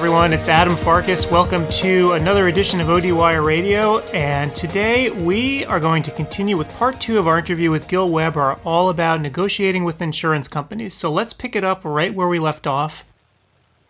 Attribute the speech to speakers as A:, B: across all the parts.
A: Hey everyone, it's Adam Farkas. Welcome to another edition of ODWire Radio. And today we are going to continue with part two of our interview with Gil Weber, all about negotiating with insurance companies. So let's pick it up right where we left off.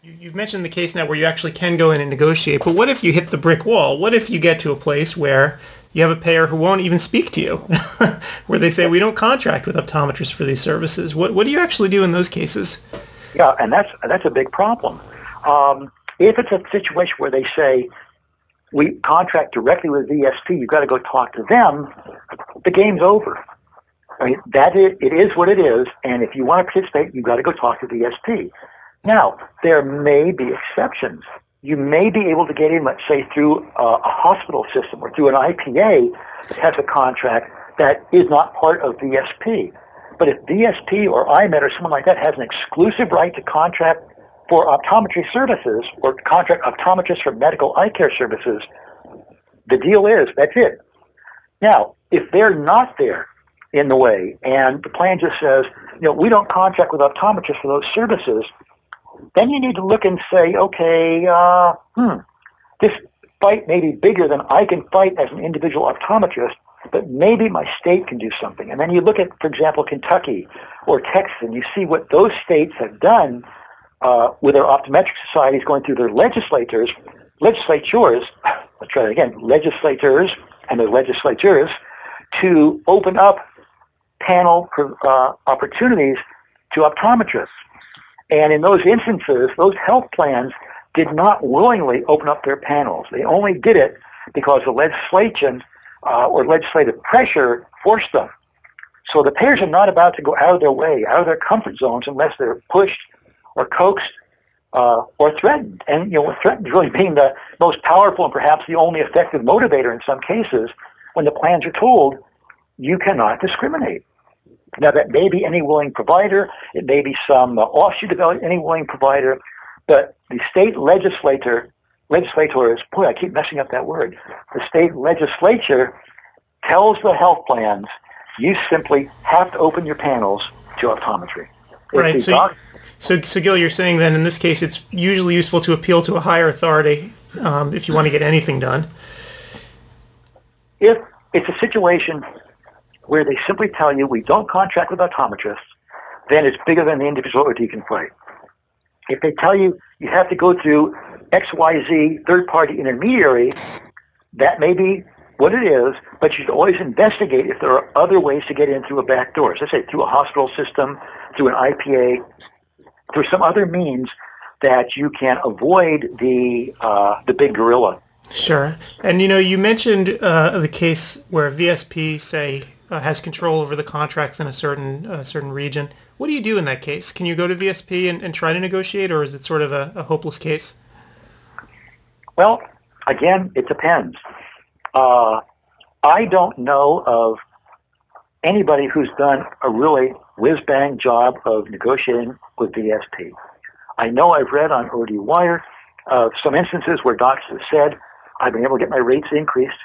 A: You've mentioned the case now where you actually can go in and negotiate, but what if you hit the brick wall? What if you get to a place where you have a payer who won't even speak to you, where they say, we don't contract with optometrists for these services? What, what do you actually do in those cases?
B: Yeah, and that's, that's a big problem. Um, if it's a situation where they say, we contract directly with VSP, you've got to go talk to them, the game's over. I mean, that is, it is what it is, and if you want to participate, you've got to go talk to VSP. Now, there may be exceptions. You may be able to get in, let's say, through a, a hospital system or through an IPA that has a contract that is not part of VSP. But if VSP or EyeMed or someone like that has an exclusive right to contract for optometry services or contract optometrists for medical eye care services, the deal is that's it. Now, if they're not there in the way and the plan just says, you know, we don't contract with optometrists for those services, then you need to look and say, okay, uh, hmm, this fight may be bigger than I can fight as an individual optometrist, but maybe my state can do something. And then you look at, for example, Kentucky or Texas, and you see what those states have done uh, with their optometric societies going through their legislators, legislatures, let's try that again, legislators and their legislatures to open up panel uh, opportunities to optometrists. And in those instances, those health plans did not willingly open up their panels. They only did it because the legislation uh, or legislative pressure forced them. So the payers are not about to go out of their way, out of their comfort zones, unless they're pushed or coaxed uh, or threatened. And you know, threatened really being the most powerful and perhaps the only effective motivator in some cases when the plans are told you cannot discriminate. Now that may be any willing provider, it may be some uh, offshoot of any willing provider, but the state legislator, legislators, boy, I keep messing up that word. The state legislature tells the health plans you simply have to open your panels to optometry.
A: Right. So, so, so Gil, you're saying then in this case it's usually useful to appeal to a higher authority um, if you want to get anything done.
B: If it's a situation where they simply tell you we don't contract with optometrists, then it's bigger than the individual OD can fight. If they tell you you have to go through XYZ third-party intermediary, that may be what it is, but you should always investigate if there are other ways to get in through a back door. So say through a hospital system, through an IPA, through some other means that you can avoid the uh, the big gorilla.
A: Sure. And you know, you mentioned uh, the case where VSP say uh, has control over the contracts in a certain uh, certain region. What do you do in that case? Can you go to VSP and, and try to negotiate, or is it sort of a, a hopeless case?
B: Well, again, it depends. Uh, I don't know of anybody who's done a really whiz-bang job of negotiating with VSP. I know I've read on OD Wire uh, some instances where docs have said, I've been able to get my rates increased,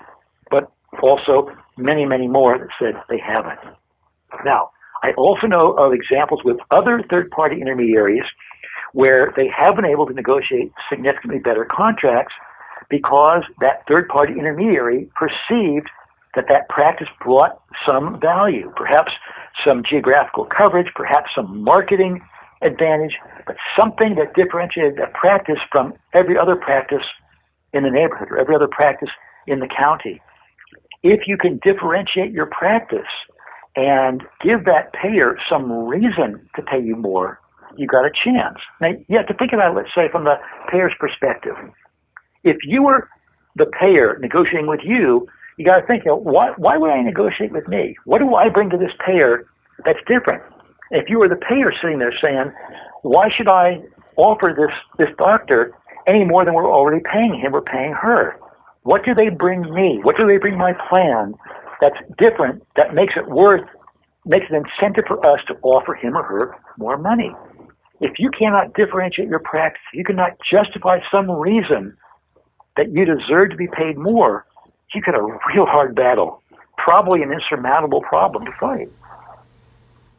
B: but also many, many more that said they haven't. Now, I also know of examples with other third-party intermediaries where they have been able to negotiate significantly better contracts because that third-party intermediary perceived that that practice brought some value, perhaps some geographical coverage, perhaps some marketing advantage, but something that differentiated that practice from every other practice in the neighborhood or every other practice in the county if you can differentiate your practice and give that payer some reason to pay you more, you got a chance. Now, you have to think about it, let's say, from the payer's perspective. If you were the payer negotiating with you, you got to think, you know, why, why would I negotiate with me? What do I bring to this payer that's different? If you were the payer sitting there saying, why should I offer this, this doctor any more than we're already paying him or paying her? What do they bring me? What do they bring my plan that's different, that makes it worth, makes an incentive for us to offer him or her more money? If you cannot differentiate your practice, you cannot justify some reason that you deserve to be paid more, you got a real hard battle, probably an insurmountable problem to fight.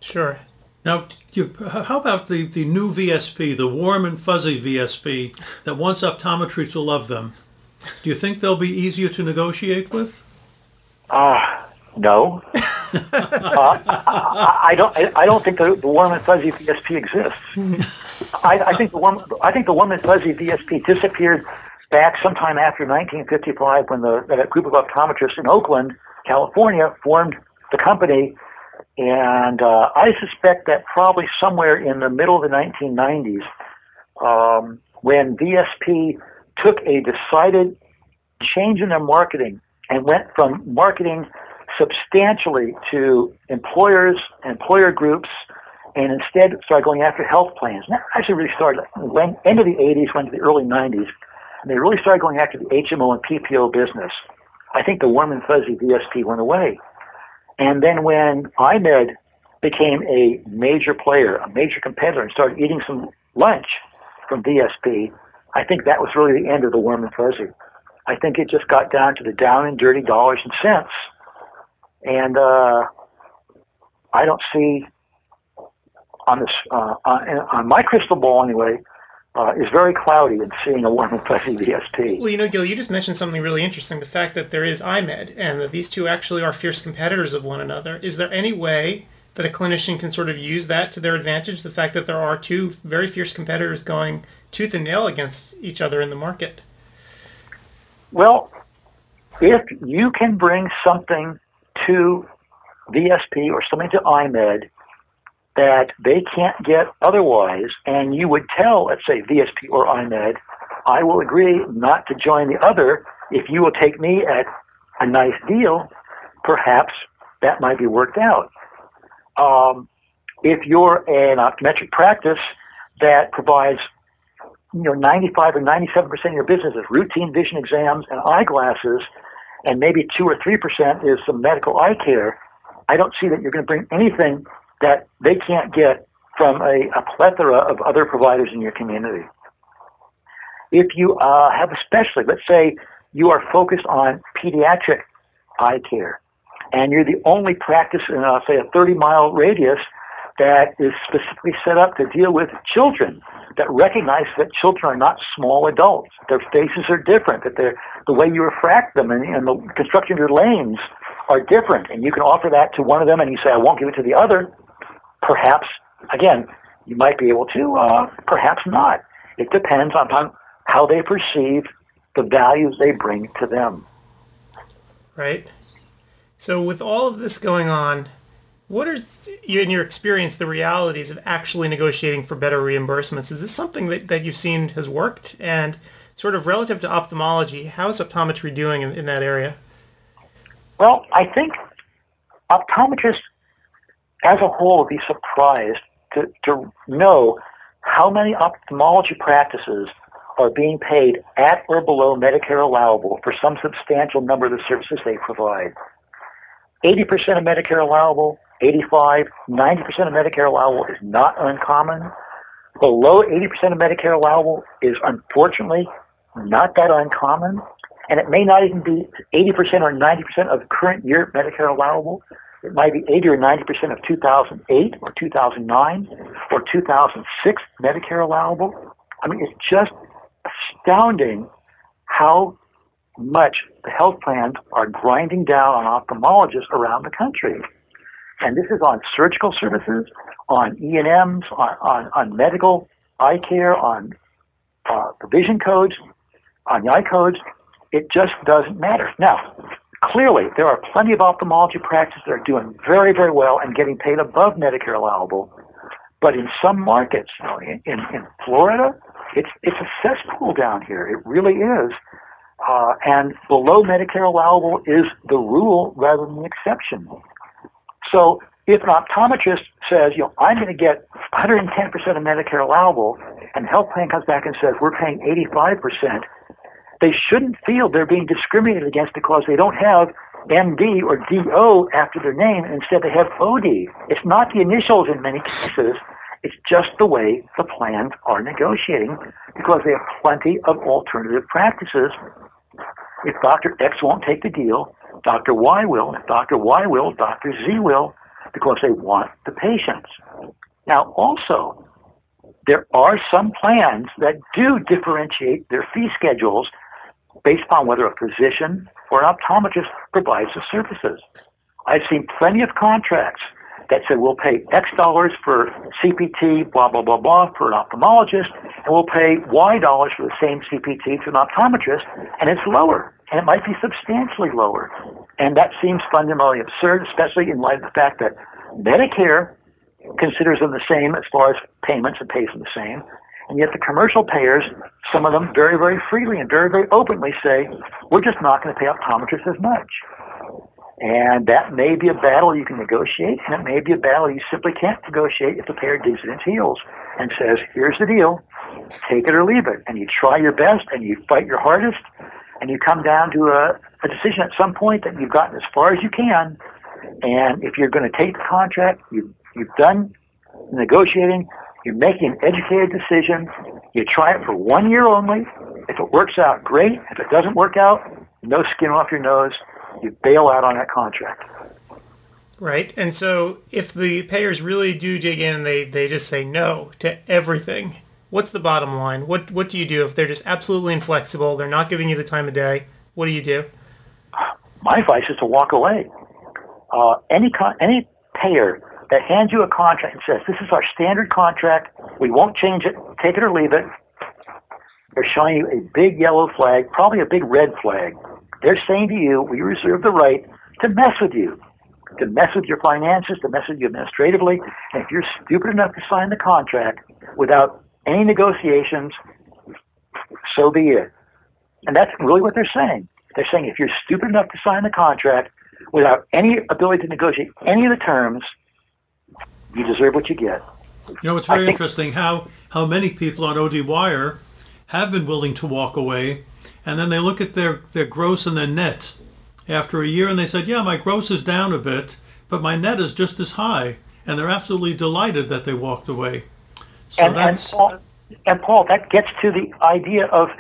A: Sure.
C: Now, you, how about the, the new VSP, the warm and fuzzy VSP that wants optometry to love them? Do you think they'll be easier to negotiate with?
B: Uh, no. uh, I, I, don't. I, I don't think the, the warm and fuzzy VSP exists. I, I think the warm. I think the warm and fuzzy VSP disappeared back sometime after 1955 when the, the group of optometrists in Oakland, California, formed the company and uh, I suspect that probably somewhere in the middle of the 1990s, um, when VSP took a decided change in their marketing and went from marketing substantially to employers, employer groups, and instead started going after health plans. And that actually really started when, end of the 80s, went to the early 90s. They really started going after the HMO and PPO business. I think the warm and fuzzy VSP went away. And then when EyeMed became a major player, a major competitor, and started eating some lunch from VSP, I think that was really the end of the warm and fuzzy. I think it just got down to the down and dirty dollars and cents. And uh, I don't see on this uh, on, on my crystal ball anyway uh, is very cloudy in seeing a warm and fuzzy VSP.
A: Well, you know, Gil, you just mentioned something really interesting, the fact that there is EyeMed and that these two actually are fierce competitors of one another. Is there any way that a clinician can sort of use that to their advantage, the fact that there are two very fierce competitors going tooth and nail against each other in the market?
B: Well, if you can bring something to VSP or something to EyeMed that they can't get otherwise, and you would tell, let's say, VSP or EyeMed, I will agree not to join the other if you will take me at a nice deal, perhaps that might be worked out. Um, if you're an optometric practice that provides you know 95 or 97 percent of your business is routine vision exams and eyeglasses, and maybe two or three percent is some medical eye care, I don't see that you're going to bring anything that they can't get from a, a plethora of other providers in your community. If you uh, have a specialty, let's say you are focused on pediatric eye care, and you're the only practice in, uh, say, a 30-mile radius that is specifically set up to deal with children that recognize that children are not small adults. Their faces are different, that they're, the way you refract them and, and the construction of your lanes are different. And you can offer that to one of them and you say, I won't give it to the other perhaps, again, you might be able to, uh, perhaps not. It depends on how they perceive the values they bring to them.
A: Right. So with all of this going on, what are, in your experience, the realities of actually negotiating for better reimbursements? Is this something that, that you've seen has worked? And sort of relative to ophthalmology, how is optometry doing in, in that area?
B: Well, I think optometrists as a whole be surprised to, to know how many ophthalmology practices are being paid at or below Medicare allowable for some substantial number of the services they provide. 80% of Medicare allowable, 85, 90% of Medicare allowable is not uncommon. Below 80% of Medicare allowable is unfortunately not that uncommon. And it may not even be 80% or 90% of current year Medicare allowable. It might be 80 or 90 percent of 2008 or 2009 or 2006 Medicare allowable. I mean, it's just astounding how much the health plans are grinding down on ophthalmologists around the country. And this is on surgical services, on E&Ms, on, on, on medical eye care, on uh, the vision codes, on the eye codes. It just doesn't matter. Now, clearly there are plenty of ophthalmology practices that are doing very, very well and getting paid above Medicare allowable. But in some markets, you know, in, in, Florida, it's, it's a cesspool down here. It really is. Uh, and below Medicare allowable is the rule rather than the exception. So if an optometrist says, you know, I'm going to get 110% of Medicare allowable, and health plan comes back and says, we're paying 85%, they shouldn't feel they're being discriminated against because they don't have MD or DO after their name, instead they have OD. It's not the initials in many cases. It's just the way the plans are negotiating because they have plenty of alternative practices. If Dr. X won't take the deal, Dr. Y will. If Dr. Y will, Dr. Z will because they want the patients. Now, also, there are some plans that do differentiate their fee schedules based upon whether a physician or an optometrist provides the services. I've seen plenty of contracts that said we'll pay X dollars for CPT, blah, blah, blah, blah, for an ophthalmologist, and we'll pay Y dollars for the same CPT to an optometrist, and it's lower. And it might be substantially lower. And that seems fundamentally absurd, especially in light of the fact that Medicare considers them the same as far as payments and pays them the same. And yet the commercial payers, some of them very, very freely and very, very openly say, we're just not going to pay optometrists as much. And that may be a battle you can negotiate, and it may be a battle you simply can't negotiate if the payer digs in its heels and says, here's the deal, take it or leave it. And you try your best, and you fight your hardest, and you come down to a, a decision at some point that you've gotten as far as you can. And if you're going to take the contract, you, you've done negotiating, you're making an educated decision. You try it for one year only. If it works out, great. If it doesn't work out, no skin off your nose. You bail out on that contract.
A: Right. And so if the payers really do dig in and they, they just say no to everything, what's the bottom line? What what do you do if they're just absolutely inflexible, they're not giving you the time of day? What do you do?
B: My advice is to walk away. Uh, any con- any payer that hands you a contract and says, this is our standard contract, we won't change it, take it or leave it, they're showing you a big yellow flag, probably a big red flag. They're saying to you, we reserve the right to mess with you, to mess with your finances, to mess with you administratively, and if you're stupid enough to sign the contract without any negotiations, so be it. And that's really what they're saying. They're saying if you're stupid enough to sign the contract without any ability to negotiate any of the terms, you deserve what you get.
C: You know, it's very think, interesting how, how many people on OD Wire have been willing to walk away, and then they look at their, their gross and their net after a year, and they said, yeah, my gross is down a bit, but my net is just as high. And they're absolutely delighted that they walked away.
B: So and, that's... And Paul, and Paul, that gets to the idea of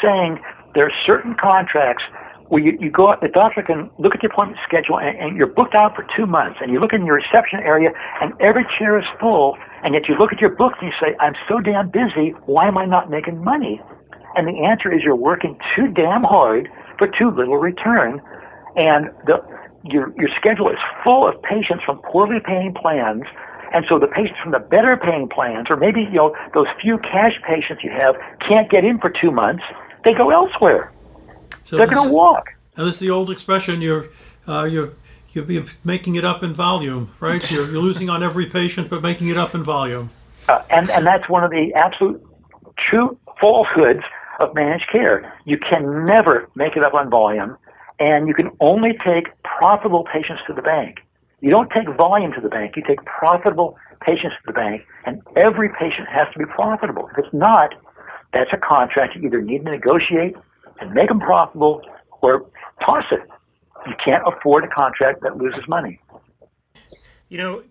B: saying there are certain contracts where you, you go out, the doctor can look at your appointment schedule and, and you're booked out for two months and you look in your reception area and every chair is full and yet you look at your book and you say, I'm so damn busy, why am I not making money? And the answer is you're working too damn hard for too little return and the, your, your schedule is full of patients from poorly paying plans and so the patients from the better paying plans, or maybe you know those few cash patients you have, can't get in for two months. They go elsewhere. So They're going to walk.
C: And this is the old expression: you're uh, you're you'll be making it up in volume, right? You're, you're losing on every patient, but making it up in volume.
B: Uh, and and that's one of the absolute true falsehoods of managed care. You can never make it up on volume, and you can only take profitable patients to the bank. You don't take volume to the bank. You take profitable patients to the bank, and every patient has to be profitable. If it's not, that's a contract you either need to negotiate and make them profitable or toss it. You can't afford a contract that loses money.
A: You know,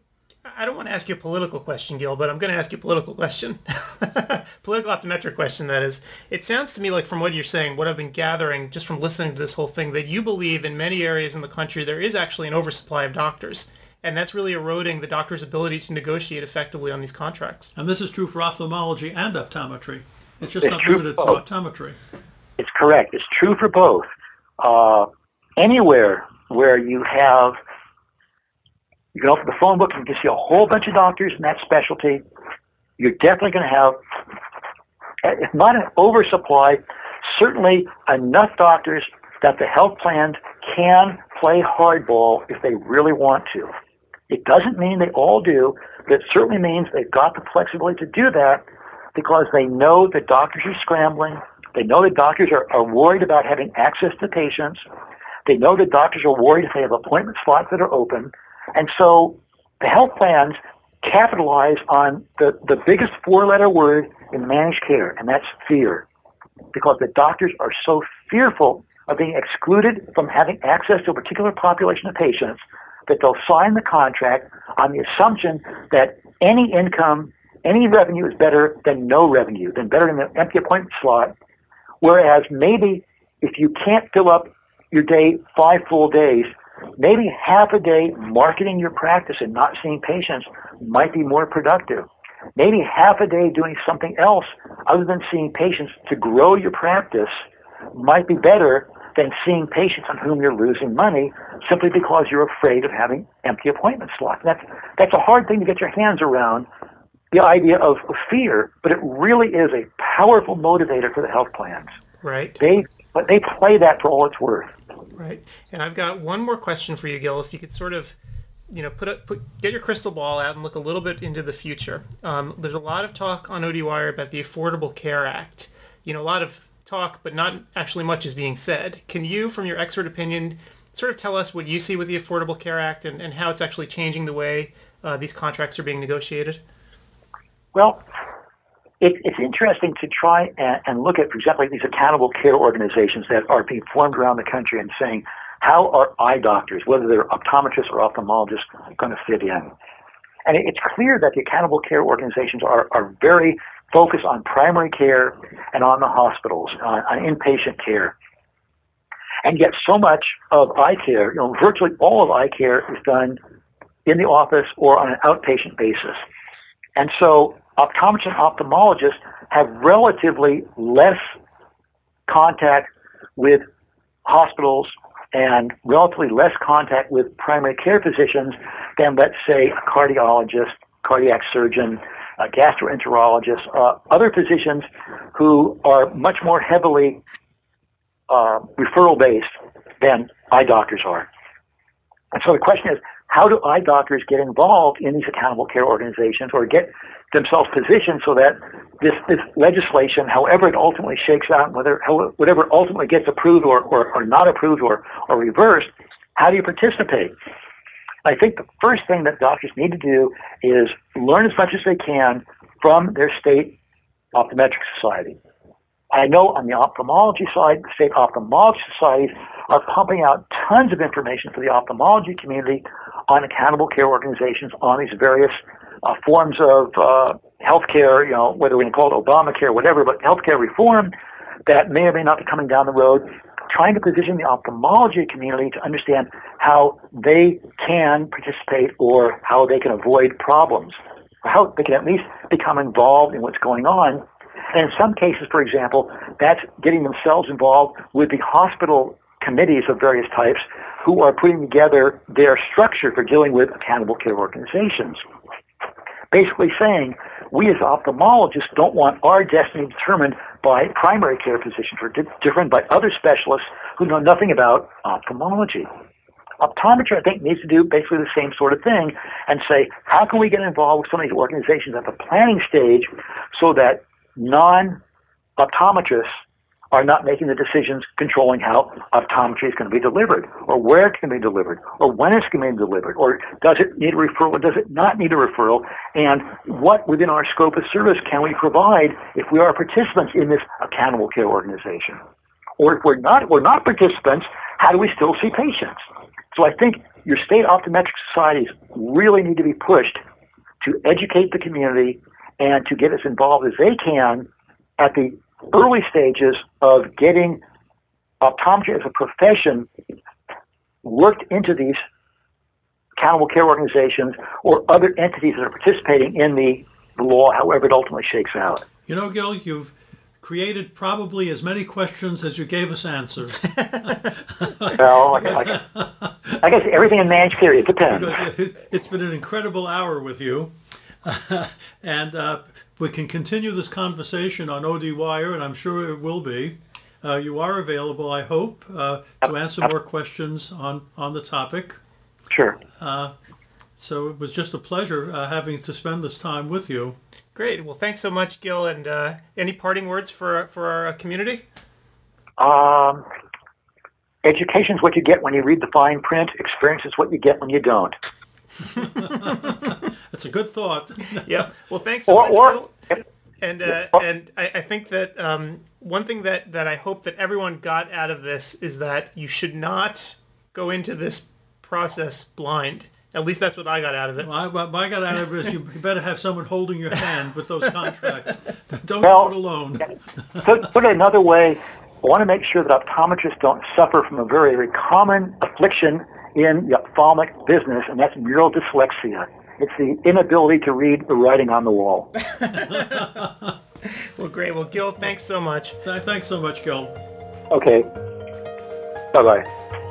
A: I don't want to ask you a political question, Gil, but I'm going to ask you a political question. political optometric question, that is. It sounds to me like from what you're saying, what I've been gathering just from listening to this whole thing, that you believe in many areas in the country there is actually an oversupply of doctors. And that's really eroding the doctor's ability to negotiate effectively on these contracts.
C: And this is true for ophthalmology and optometry. It's just it's not limited to optometry.
B: It's correct. It's true for both. Uh, anywhere where you have you can open the phone book and you can see a whole bunch of doctors in that specialty. You're definitely going to have, if not an oversupply, certainly enough doctors that the health plans can play hardball if they really want to. It doesn't mean they all do, but it certainly means they've got the flexibility to do that because they know that doctors are scrambling. They know that doctors are, are worried about having access to patients. They know that doctors are worried if they have appointment slots that are open. And so the health plans capitalize on the, the biggest four-letter word in managed care, and that's fear. Because the doctors are so fearful of being excluded from having access to a particular population of patients that they'll sign the contract on the assumption that any income, any revenue is better than no revenue, than better than an empty appointment slot. Whereas maybe if you can't fill up your day five full days, maybe half a day marketing your practice and not seeing patients might be more productive. Maybe half a day doing something else other than seeing patients to grow your practice might be better than seeing patients on whom you're losing money simply because you're afraid of having empty appointment slots. That's, that's a hard thing to get your hands around, the idea of fear, but it really is a powerful motivator for the health plans.
A: Right.
B: They, but they play that for all it's worth.
A: Right. And I've got one more question for you, Gil. If you could sort of, you know, put a, put get your crystal ball out and look a little bit into the future. Um, there's a lot of talk on ODWire about the Affordable Care Act. You know, a lot of talk, but not actually much is being said. Can you, from your expert opinion, sort of tell us what you see with the Affordable Care Act and, and how it's actually changing the way uh, these contracts are being negotiated?
B: Well, it, it's interesting to try and, and, look at, for example, these accountable care organizations that are being formed around the country and saying, how are eye doctors, whether they're optometrists or ophthalmologists, going to fit in? And it, it's clear that the accountable care organizations are, are very focused on primary care and on the hospitals, on, on inpatient care. And yet so much of eye care, you know, virtually all of eye care is done in the office or on an outpatient basis. And so optometrists and ophthalmologists have relatively less contact with hospitals and relatively less contact with primary care physicians than, let's say, a cardiologist, cardiac surgeon, a gastroenterologist, uh, other physicians who are much more heavily uh, referral-based than eye doctors are. And so the question is, how do eye doctors get involved in these accountable care organizations or get themselves positioned so that this, this legislation, however it ultimately shakes out, whether whatever ultimately gets approved or, or, or not approved or, or reversed, how do you participate? I think the first thing that doctors need to do is learn as much as they can from their state optometric society. I know on the ophthalmology side, the state ophthalmology societies are pumping out tons of information for the ophthalmology community on accountable care organizations on these various uh, forms of uh, healthcare, you know, whether we call it Obamacare, whatever, but healthcare reform that may or may not be coming down the road, trying to position the ophthalmology community to understand how they can participate or how they can avoid problems, or how they can at least become involved in what's going on. And in some cases, for example, that's getting themselves involved with the hospital committees of various types who are putting together their structure for dealing with accountable care organizations basically saying we as ophthalmologists don't want our destiny determined by primary care physicians or determined by other specialists who know nothing about ophthalmology. Optometry, I think, needs to do basically the same sort of thing and say, how can we get involved with some of these organizations at the planning stage so that non-optometrists are not making the decisions controlling how optometry is going to be delivered, or where it can be delivered, or when it's going to be delivered, or does it need a referral, or does it not need a referral, and what within our scope of service can we provide if we are participants in this accountable care organization? Or if we're not, we're not participants, how do we still see patients? So I think your state optometric societies really need to be pushed to educate the community and to get as involved as they can at the early stages of getting optometry as a profession worked into these accountable care organizations or other entities that are participating in the, the law, however it ultimately shakes out.
C: You know, Gil, you've created probably as many questions as you gave us answers.
B: well, I, I, I, guess everything in man's theory, it depends.
C: It's been an incredible hour with you. and uh, we can continue this conversation on OD Wire, and I'm sure it will be. Uh, you are available, I hope, uh, to answer more questions on, on the topic.
B: Sure.
C: Uh, so it was just a pleasure uh, having to spend this time with you.
A: Great. Well, thanks so much, Gil. And uh, any parting words for for our community?
B: Um, education is what you get when you read the fine print. Experience is what you get when you don't.
C: That's a good thought.
A: yeah. Well, thanks so or, much, or, Bill. And uh, and I, I, think that um, one thing that, that I hope that everyone got out of this is that you should not go into this process blind. At least that's what I got out of it.
C: Well, I, what I got out of it is you better have someone holding your hand with those contracts. Don't
B: well,
C: do it alone.
B: put, put it another way, I want to make sure that optometrists don't suffer from a very, very common affliction in the ophthalmic business, and that's mural dyslexia. It's the inability to read the writing on the wall.
A: well, great. Well, Gil, thanks so much.
C: Thanks so much, Gil.
B: Okay. Bye-bye.